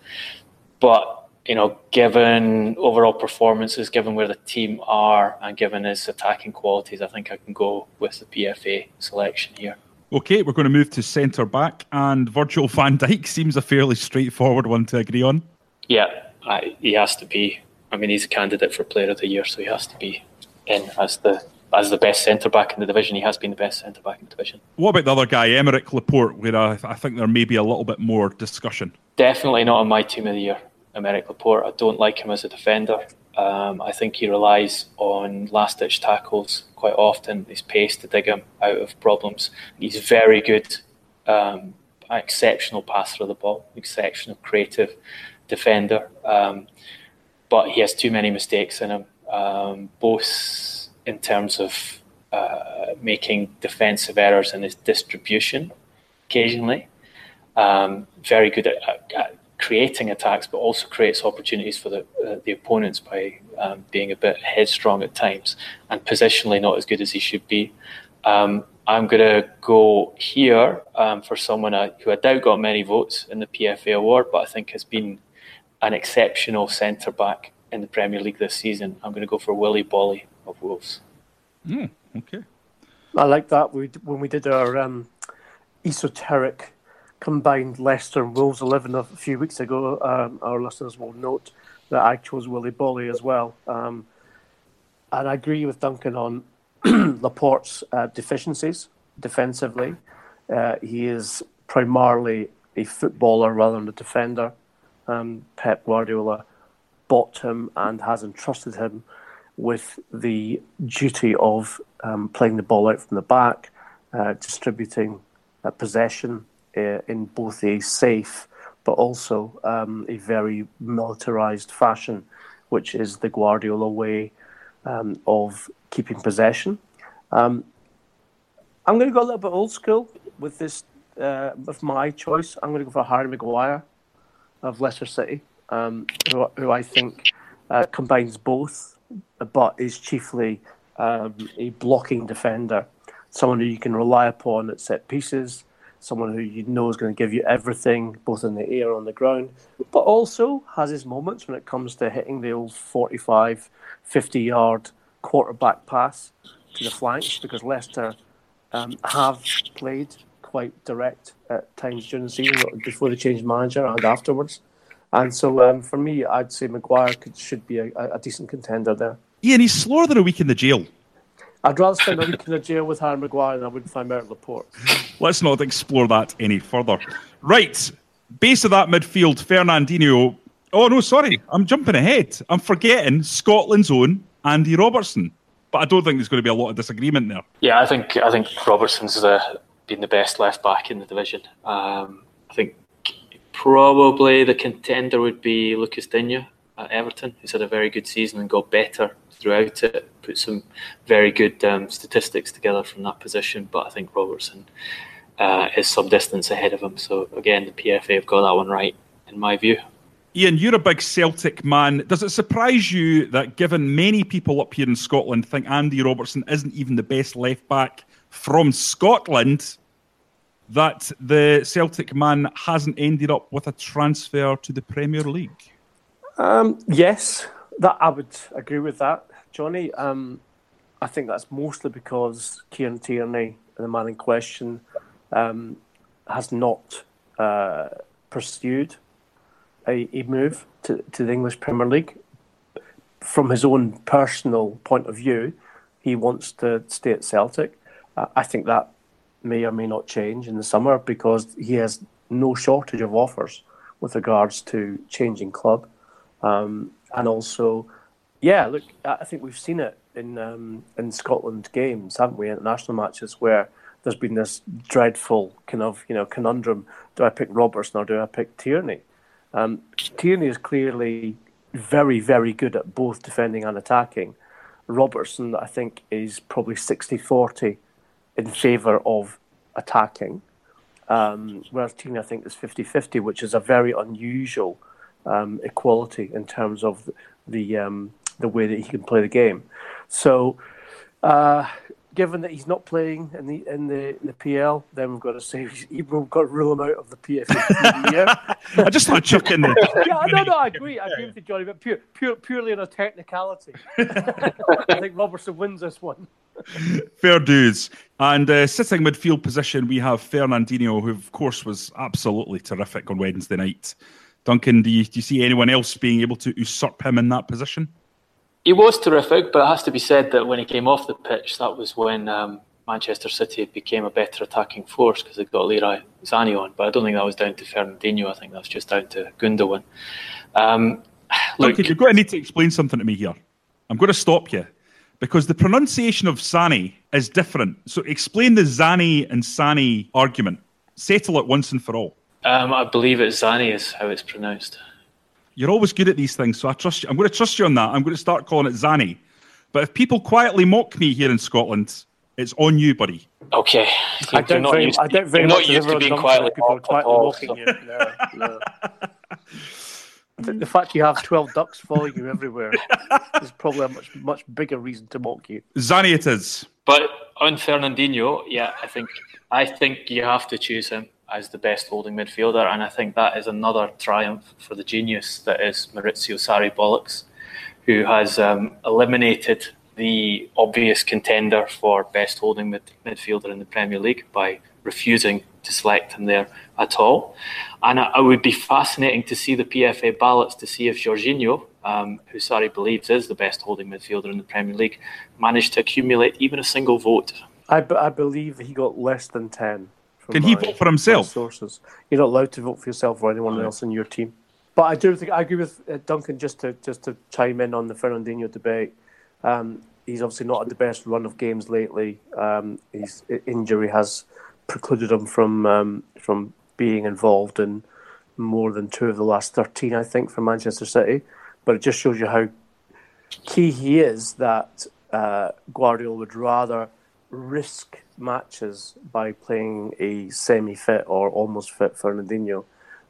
But you know, given overall performances, given where the team are, and given his attacking qualities, I think I can go with the PFA selection here. Okay, we're going to move to centre back, and Virgil van Dijk seems a fairly straightforward one to agree on. Yeah, I, he has to be. I mean, he's a candidate for Player of the Year, so he has to be in as the as the best centre back in the division. He has been the best centre back in the division. What about the other guy, Aymeric Laporte, where I, I think there may be a little bit more discussion? Definitely not on my team of the year, Aymeric Laporte. I don't like him as a defender. Um, I think he relies on last ditch tackles quite often, his pace to dig him out of problems. He's very good, um, exceptional passer of the ball, exceptional creative defender. Um, but he has too many mistakes in him, um, both in terms of uh, making defensive errors in his distribution occasionally. Um, very good at, at, creating attacks, but also creates opportunities for the uh, the opponents by um, being a bit headstrong at times and positionally not as good as he should be. Um, I'm going to go here um, for someone uh, who I doubt got many votes in the PFA award, but I think has been an exceptional centre back in the Premier League this season. I'm going to go for Willy Boly of Wolves. Mm, okay. I like that. We when we did our um, esoteric combined Leicester and Wolves eleven a few weeks ago, um, our listeners will note that I chose Willy Boly as well. Um, and I agree with Duncan on Laporte's uh, deficiencies defensively. Uh, he is primarily a footballer rather than a defender. Um, Pep Guardiola bought him and has entrusted him with the duty of um, playing the ball out from the back, uh, distributing uh, possession in both a safe but also um, a very militarized fashion, which is the Guardiola way um, of keeping possession. Um, I'm going to go a little bit old school with this, uh, with my choice. I'm going to go for Harry Maguire of Leicester City, um, who, who I think uh, combines both but is chiefly um, a blocking defender, someone who you can rely upon at set pieces, someone who you know is going to give you everything, both in the air and on the ground, but also has his moments when it comes to hitting the old 45, 50 yard quarterback pass to the flanks, because Leicester um, have played quite direct at times during the season, before they changed manager and afterwards. And so um, for me, I'd say Maguire could, should be a, a, decent contender there. Yeah, and he's slower than a week in the jail. I'd rather spend a week in the jail with Harry Maguire than I would find out Laporte. Let's not explore that any further. Right, base of that midfield, Fernandinho. Oh no, sorry, I'm jumping ahead. I'm forgetting Scotland's own Andy Robertson. But I don't think there's going to be a lot of disagreement there. Yeah, I think I think Robertson's the, been the best left back in the division. Um, I think probably the contender would be Lucas Digne at Everton, who's had a very good season and got better throughout it. Put some very good um, statistics together from that position, but I think Robertson uh, is some distance ahead of him. So again, the PFA have got that one right in my view. Ian, you're a big Celtic man. Does it surprise you that, given many people up here in Scotland think Andy Robertson isn't even the best left back from Scotland, that the Celtic man hasn't ended up with a transfer to the Premier League? Um, yes, that I would agree with that, Jonny. Um, I think that's mostly because Kieran Tierney, the man in question, um, has not uh, pursued a, a move to, to the English Premier League. From his own personal point of view, he wants to stay at Celtic. Uh, I think that may or may not change in the summer because he has no shortage of offers with regards to changing club. Um, and also, yeah, look, I think we've seen it in um, in Scotland games, haven't we? International matches where there's been this dreadful kind of you know conundrum: do I pick Robertson or do I pick Tierney? Um, Tierney is clearly very, very good at both defending and attacking. Robertson, I think, is probably 60 40 in favour of attacking, um, whereas Tierney, I think, is 50 50, which is a very unusual um, equality in terms of the, the, um, the way that he can play the game. So, uh, given that he's not playing in the in the, the PL, then we've got to say we've got to rule him out of the PFA year. I just want to chuck in there. yeah, no, no, I agree. I agree with you, Jonny, but pure, pure, purely on a technicality, I think Robertson wins this one. Fair dues. And uh, sitting midfield position, we have Fernandinho, who of course was absolutely terrific on Wednesday night. Duncan, do you, do you see anyone else being able to usurp him in that position? He was terrific, but it has to be said that when he came off the pitch, that was when um, Manchester City became a better attacking force because they got Leroy Sané on. But I don't think that was down to Fernandinho. I think that's just down to Gundogan. Um, look, you're going to need to explain something to me here. I'm going to stop you because the pronunciation of Sani is different. So explain the Zani and Sani argument. Settle it once and for all. Um, I believe it's Zani is how it's pronounced. You're always good at these things, so I trust you. I'm going to trust you on that. I'm going to start calling it Zanny. But if people quietly mock me here in Scotland, it's on you, buddy. Okay. I don't very, used, I don't very much used to being quietly people quietly all, mocking so. you. No, no. the fact you have 12 ducks following you everywhere is probably a much much bigger reason to mock you. Zanny it is. But on Fernandinho, yeah, I think I think you have to choose him as the best holding midfielder, and I think that is another triumph for the genius that is Maurizio Sarri Bollocks, who has um, eliminated the obvious contender for best holding mid- midfielder in the Premier League by refusing to select him there at all. And it would be fascinating to see the PFA ballots to see if Jorginho, um, who Sarri believes is the best holding midfielder in the Premier League, managed to accumulate even a single vote. I, b- I believe he got less than 10. Can he vote for himself? Sources. You're not allowed to vote for yourself or anyone right. else in your team. But I do think I agree with uh, Duncan just to just to chime in on the Fernandinho debate. Um, he's obviously not had the best run of games lately. Um, his injury has precluded him from um, from being involved in more than two of the last thirteen, I think, for Manchester City. But it just shows you how key he is that uh, Guardiola would rather risk matches by playing a semi-fit or almost fit Fernandinho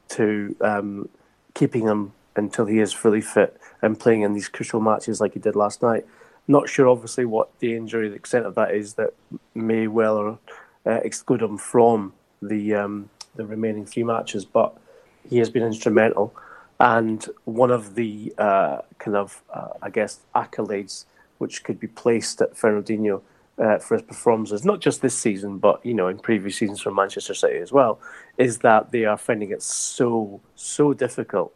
to um, keeping him until he is fully fit and playing in these crucial matches like he did last night. Not sure, obviously, what the injury, the extent of that is that may well uh, exclude him from the um, the remaining three matches, but he has been instrumental. And one of the uh, kind of, uh, I guess, accolades which could be placed at Fernandinho uh, for his performances, not just this season, but you know in previous seasons from Manchester City as well, is that they are finding it so so difficult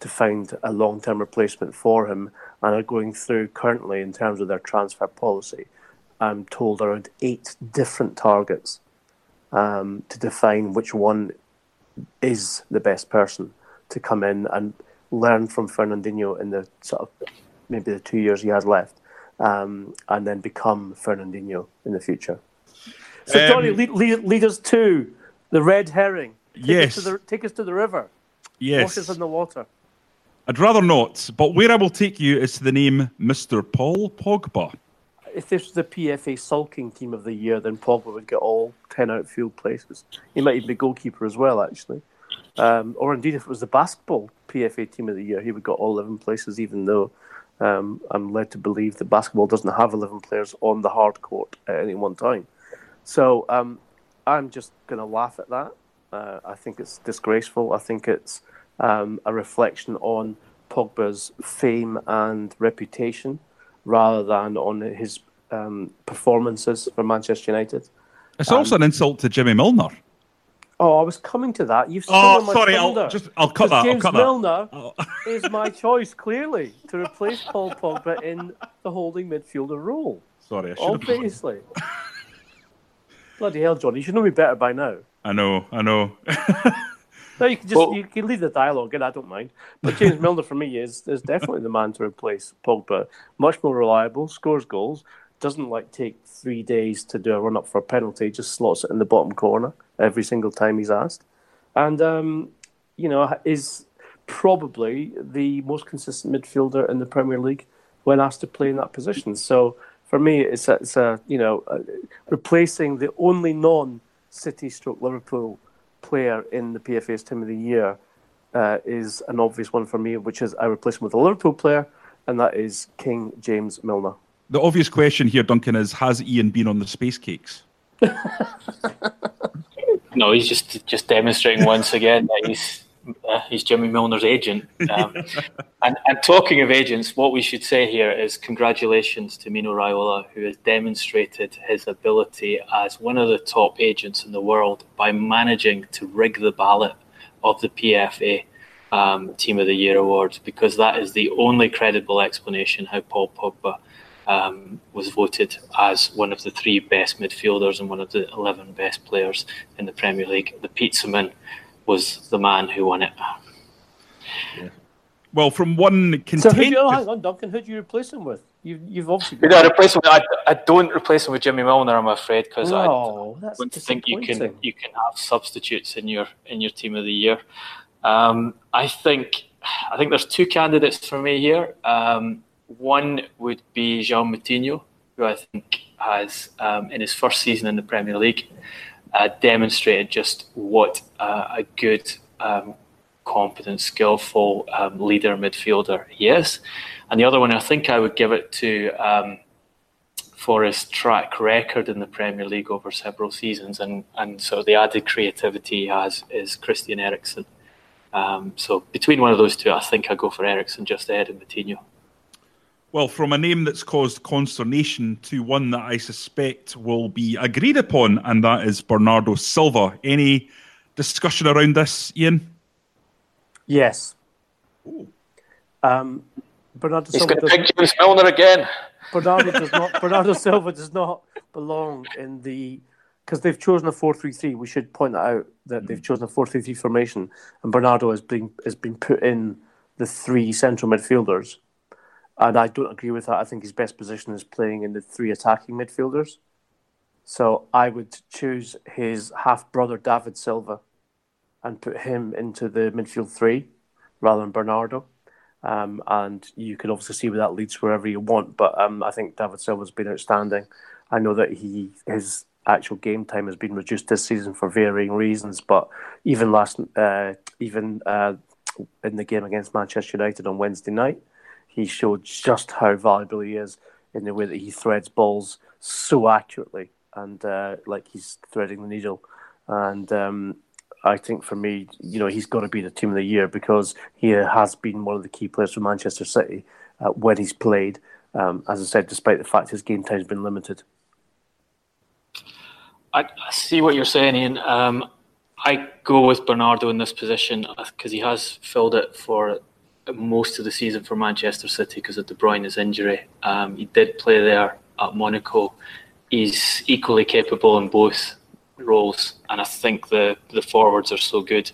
to find a long term replacement for him, and are going through currently in terms of their transfer policy. I'm told around eight different targets um, to define which one is the best person to come in and learn from Fernandinho in the sort of maybe the two years he has left um, and then become Fernandinho in the future. So, um, Jonny, lead, lead, lead, us to the red herring. Take yes. Us the, take us to the river. Yes. Wash us in the water. I'd rather not, but where I will take you is to the name Mr. Paul Pogba. If this was the PFA sulking team of the year, then Pogba would get all 10 outfield places. He might even be goalkeeper as well, actually. Um, or indeed, if it was the basketball PFA team of the year, he would get all 11 places, even though um, I'm led to believe that basketball doesn't have 11 players on the hard court at any one time. So um, I'm just going to laugh at that. Uh, I think it's disgraceful. I think it's um, a reflection on Pogba's fame and reputation rather than on his um, performances for Manchester United. It's also an insult to Jimmy Milner. Oh, I was coming to that. You've oh, sorry. I'll just I'll cut that. James I'll cut Milner that. Oh. is my choice clearly to replace Paul Pogba in the holding midfielder role. Sorry, I should obviously. Bloody hell, John! You should know me better by now. I know. I know. no, you can just well, you can leave the dialogue, and I don't mind. But James Milner for me is is definitely the man to replace Pogba. Much more reliable, scores goals, doesn't like take three days to do a run up for a penalty, just slots it in the bottom corner every single time he's asked, and um, you know is probably the most consistent midfielder in the Premier League when asked to play in that position. So for me, it's a, it's a you know replacing the only non-City stroke Liverpool player in the PFA's Team of the Year uh, is an obvious one for me, which is I replace him with a Liverpool player, and that is King James Milner. The obvious question here, Duncan, is has Ian been on the space cakes? no, he's just just demonstrating once again that he's uh, he's Jimmy Milner's agent. Um, and, and, talking of agents, what we should say here is congratulations to Mino Raiola, who has demonstrated his ability as one of the top agents in the world by managing to rig the ballot of the PFA um, Team of the Year awards, because that is the only credible explanation how Paul Pogba um, was voted as one of the three best midfielders and one of the 11 best players in the Premier League. The pizza man was the man who won it. Yeah. Well, from one content- so who do you, oh, hang on, Duncan, who do you replace him with? You've, you've obviously. Got... No, replace him. I, I don't replace him with Jimmy Milner. I'm afraid because no, I don't think you can you can have substitutes in your in your team of the year. Um, I think I think there's two candidates for me here. Um, one would be João Moutinho, who I think has, um, in his first season in the Premier League, uh, demonstrated just what uh, a good, um, competent, skillful um, leader midfielder he is. And the other one, I think I would give it to um, for his track record in the Premier League over several seasons, and and so the added creativity he has is Christian Eriksen. Um, so between one of those two, I think I go for Eriksen just ahead of Moutinho. Well, from a name that's caused consternation to one that I suspect will be agreed upon, and that is Bernardo Silva. Any discussion around this, Ian? Yes. Um, Bernardo He's Silva. He's going to pick James Milner again. Bernardo does not. Bernardo Silva does not belong in the because they've chosen a four-three-three. We should point out that they've chosen a four-three-three formation, and Bernardo has been has been put in the three central midfielders and I don't agree with that. I think his best position is playing in the three attacking midfielders. So I would choose his half brother David Silva and put him into the midfield three rather than Bernardo. Um, and you can obviously see where that leads wherever you want. But um, I think David Silva's been outstanding. I know that he his actual game time has been reduced this season for varying reasons. But even last, uh, even uh, in the game against Manchester United on Wednesday night, he showed just how valuable he is in the way that he threads balls so accurately and uh, like he's threading the needle. And um, I think for me, you know, he's got to be the team of the year because he has been one of the key players for Manchester City uh, when he's played. Um, as I said, despite the fact his game time has been limited. I, see what you're saying, Ian. Um, I go with Bernardo in this position because he has filled it for most of the season for Manchester City because of De Bruyne's injury. Um, he did play there at Monaco. He's equally capable in both roles, and I think the the forwards are so good,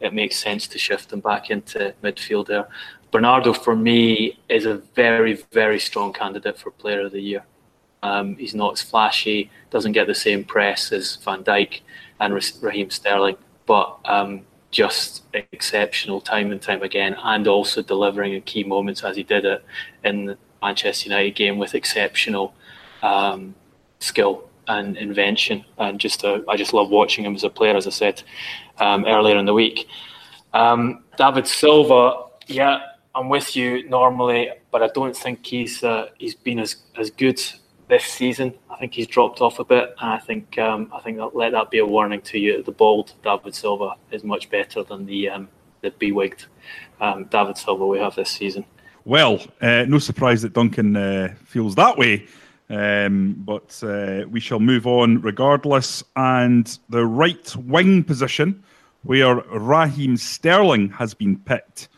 it makes sense to shift them back into midfield there. Bernardo, for me, is a very very strong candidate for Player of the Year. Um, he's not as flashy, doesn't get the same press as Van Dijk and Raheem Sterling, but um, just exceptional time and time again, and also delivering in key moments as he did it in the Manchester United game with exceptional um, skill and invention. And just uh, I just love watching him as a player, as I said um, earlier in the week. Um, David Silva, yeah, I'm with you normally, but I don't think he's uh, he's been as as good this season. I think he's dropped off a bit, and I think um, I think that, let that be a warning to you. The bald David Silva is much better than the um, the bewigged um, David Silva we have this season. Well, uh, no surprise that Duncan uh, feels that way, um, but uh, we shall move on regardless. And the right wing position, where Raheem Sterling has been picked.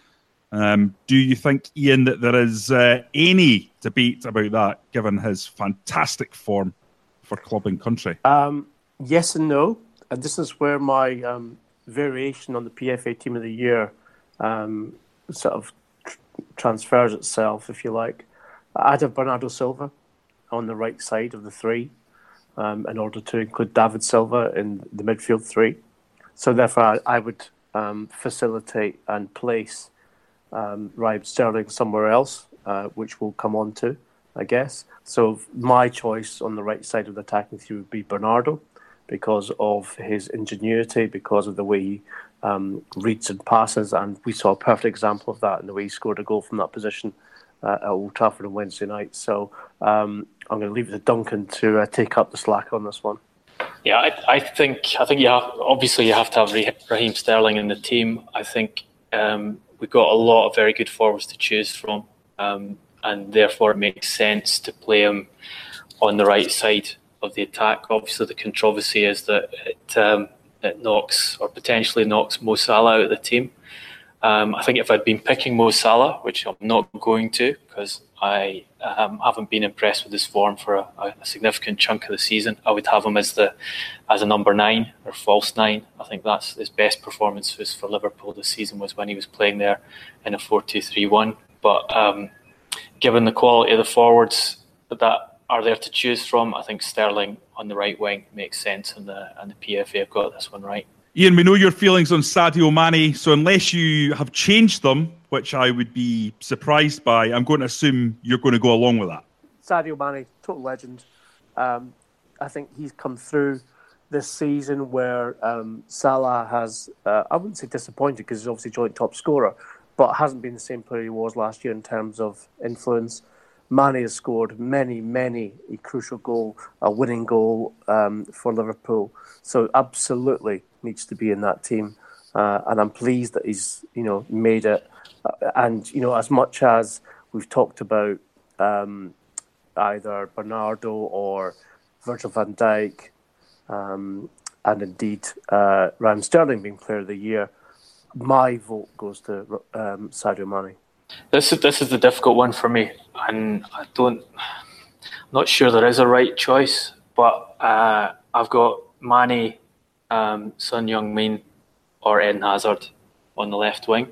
Um, do you think, Ian, that there is uh, any debate about that, given his fantastic form for club and country? Um, yes and no. And this is where my um, variation on the PFA Team of the Year um, sort of tr- transfers itself, if you like. I'd have Bernardo Silva on the right side of the three um, in order to include David Silva in the midfield three. So, therefore, I, I would um, facilitate and place um, Raheem Sterling somewhere else, uh, which we'll come on to, I guess. So my choice on the right side of the attacking three would be Bernardo because of his ingenuity, because of the way he um, reads and passes, and we saw a perfect example of that in the way he scored a goal from that position uh, at Old Trafford on Wednesday night. So um, I'm going to leave it to Duncan to uh, take up the slack on this one. Yeah, I, I, think I think you have obviously you have to have Raheem Sterling in the team. I think um, we've got a lot of very good forwards to choose from, um, and therefore it makes sense to play him on the right side of the attack. Obviously, the controversy is that it, um, it knocks or potentially knocks Mo Salah out of the team. Um, I think if I'd been picking Mo Salah, which I'm not going to because I um, haven't been impressed with his form for a, a, significant chunk of the season. I would have him as the as a number nine or false nine. I think that's his best performance was for Liverpool this season was when he was playing there in a four-two-three-one. But um, given the quality of the forwards that are there to choose from, I think Sterling on the right wing makes sense, and the and the PFA have got this one right. Ian, we know your feelings on Sadio Mane, so unless you have changed them, which I would be surprised by, I'm going to assume you're going to go along with that. Sadio Mane, total legend. Um, I think he's come through this season where um, Salah has, uh, I wouldn't say disappointed because he's obviously joint top scorer, but hasn't been the same player he was last year in terms of influence. Mane has scored many, many a crucial goal, a winning goal um, for Liverpool. So absolutely needs to be in that team, uh, and I'm pleased that he's you know made it. Uh, and you know, as much as we've talked about um, either Bernardo or Virgil van Dijk, um, and indeed uh, Raheem Sterling being Player of the Year, my vote goes to um, Sadio Mane. This is this is the difficult one for me, and I don't. I'm not sure there is a right choice, but uh, I've got Mane um, Son Heung-min or Eden Hazard on the left wing.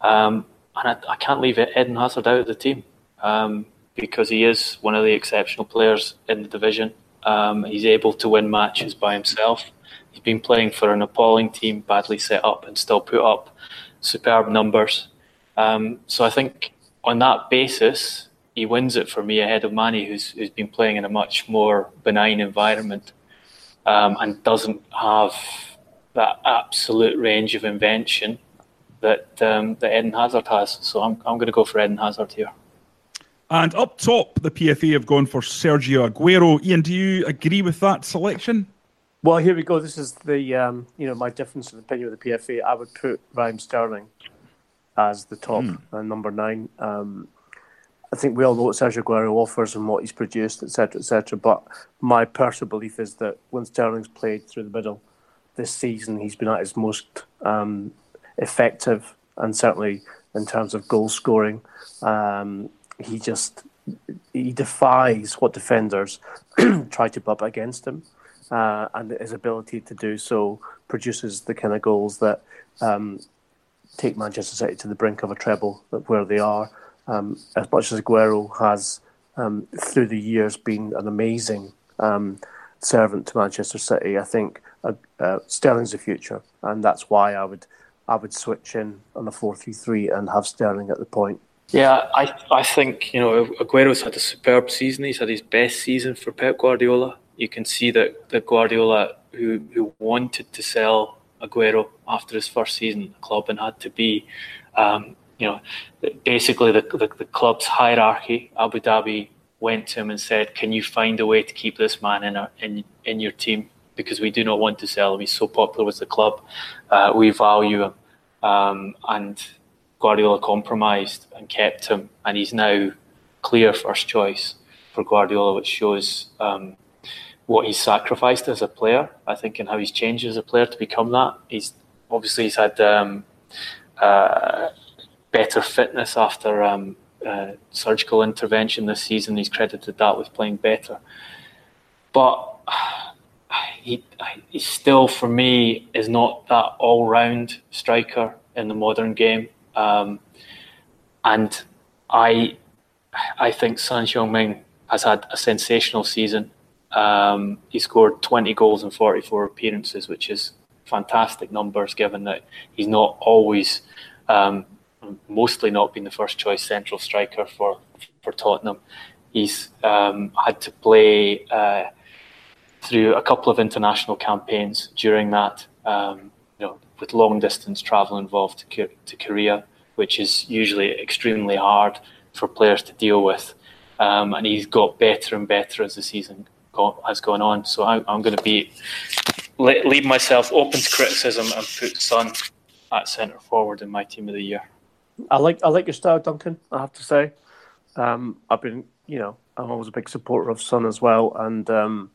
Um, and I, I, can't leave Eden Hazard out of the team um, because he is one of the exceptional players in the division. Um, he's able to win matches by himself. He's been playing for an appalling team, badly set up, and still put up superb numbers. Um, so I think on that basis, he wins it for me ahead of Mane, who's, who's been playing in a much more benign environment um, and doesn't have that absolute range of invention that um, that Eden Hazard has. So I'm I'm going to go for Eden Hazard here. And up top, the PFA have gone for Sergio Aguero. Ian, do you agree with that selection? Well, here we go. This is the um, you know my difference of opinion with the PFA. I would put Ryan Sterling as the top mm. uh, number nine. Um, I think we all know what Sergio Aguero offers and what he's produced, etc., etc. But my personal belief is that when Sterling's played through the middle this season, he's been at his most um, effective, and certainly in terms of goal scoring, um, he just he defies what defenders try to bump against him, uh, and his ability to do so produces the kind of goals that um, take Manchester City to the brink of a treble, where they are. Um, as much as Aguero has um, through the years been an amazing um, servant to Manchester City, I think uh, uh, Sterling's the future, and that's why I would I would switch in on a four three three and have Sterling at the point. Yeah, I I think you know Aguero's had a superb season. He's had his best season for Pep Guardiola. You can see that the Guardiola who who wanted to sell Aguero after his first season at the club and had to be, um, you know, basically the, the, the club's hierarchy. Abu Dhabi went to him and said, "Can you find a way to keep this man in our, in in your team? Because we do not want to sell him. He's so popular with the club. Uh, we value him." Um, and Guardiola compromised and kept him, and he's now clear first choice for Guardiola, which shows um, what he's sacrificed as a player. I think and how he's changed as a player to become that. He's obviously he's had um, uh, better fitness after um, uh, surgical intervention this season. He's credited that with playing better, but. He, he still, for me, is not that all-round striker in the modern game. Um, and I, I think Son Heung-min has had a sensational season. Um, he scored 20 goals in 44 appearances, which is fantastic numbers given that he's not always, um, mostly not been the first choice central striker for, for Tottenham. He's um, had to play uh, through a couple of international campaigns during that. Um, you know, with long distance travel involved to, to Korea, which is usually extremely hard for players to deal with. Um, and he's got better and better as the season go, has gone on. So I, am going to be leave myself open to criticism and put Son at centre forward in my team of the year. I like I like your style, Duncan. I have to say, um, I've been you know I'm always a big supporter of Son as well, and um,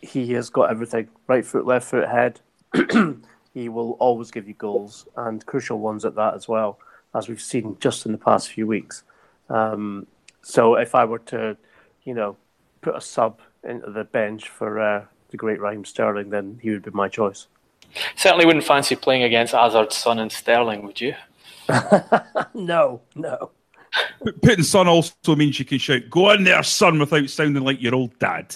he has got everything: right foot, left foot, head. he will always give you goals and crucial ones at that as well, as we've seen just in the past few weeks. Um, so if I were to, you know, put a sub into the bench for uh, the great Raheem Sterling, then he would be my choice. Certainly wouldn't fancy playing against Hazard's son and Sterling, would you? no, no. Putting son also means you can shout, "Go in there, son," without sounding like your old dad.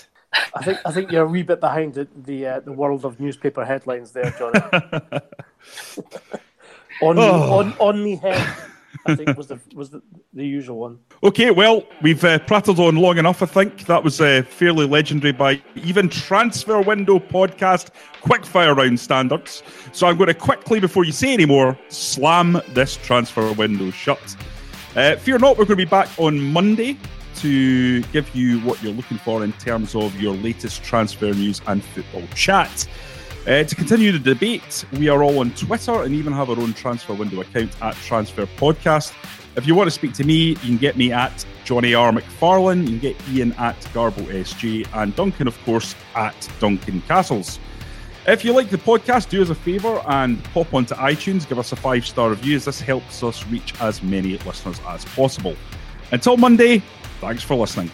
I think I think you're a wee bit behind the the, uh, the world of newspaper headlines there, Jonny. on, oh. on on the head, I think was the was the, the usual one. Okay, well, we've uh, prattled on long enough. I think that was uh, fairly legendary by even transfer window podcast quickfire round standards. So I'm going to quickly, before you say any more, slam this transfer window shut. Uh, fear not, we're going to be back on Monday to give you what you're looking for in terms of your latest transfer news and football chat. Uh, to continue the debate, we are all on Twitter and even have our own transfer window account at Transfer Podcast. If you want to speak to me, you can get me at Jonny R. McFarlane, you can get Ian at Garbo SG, and Duncan, of course, at Duncan Castles. If you like the podcast, do us a favour and pop onto iTunes, give us a five star review, as this helps us reach as many listeners as possible. Until Monday, Thanks for listening.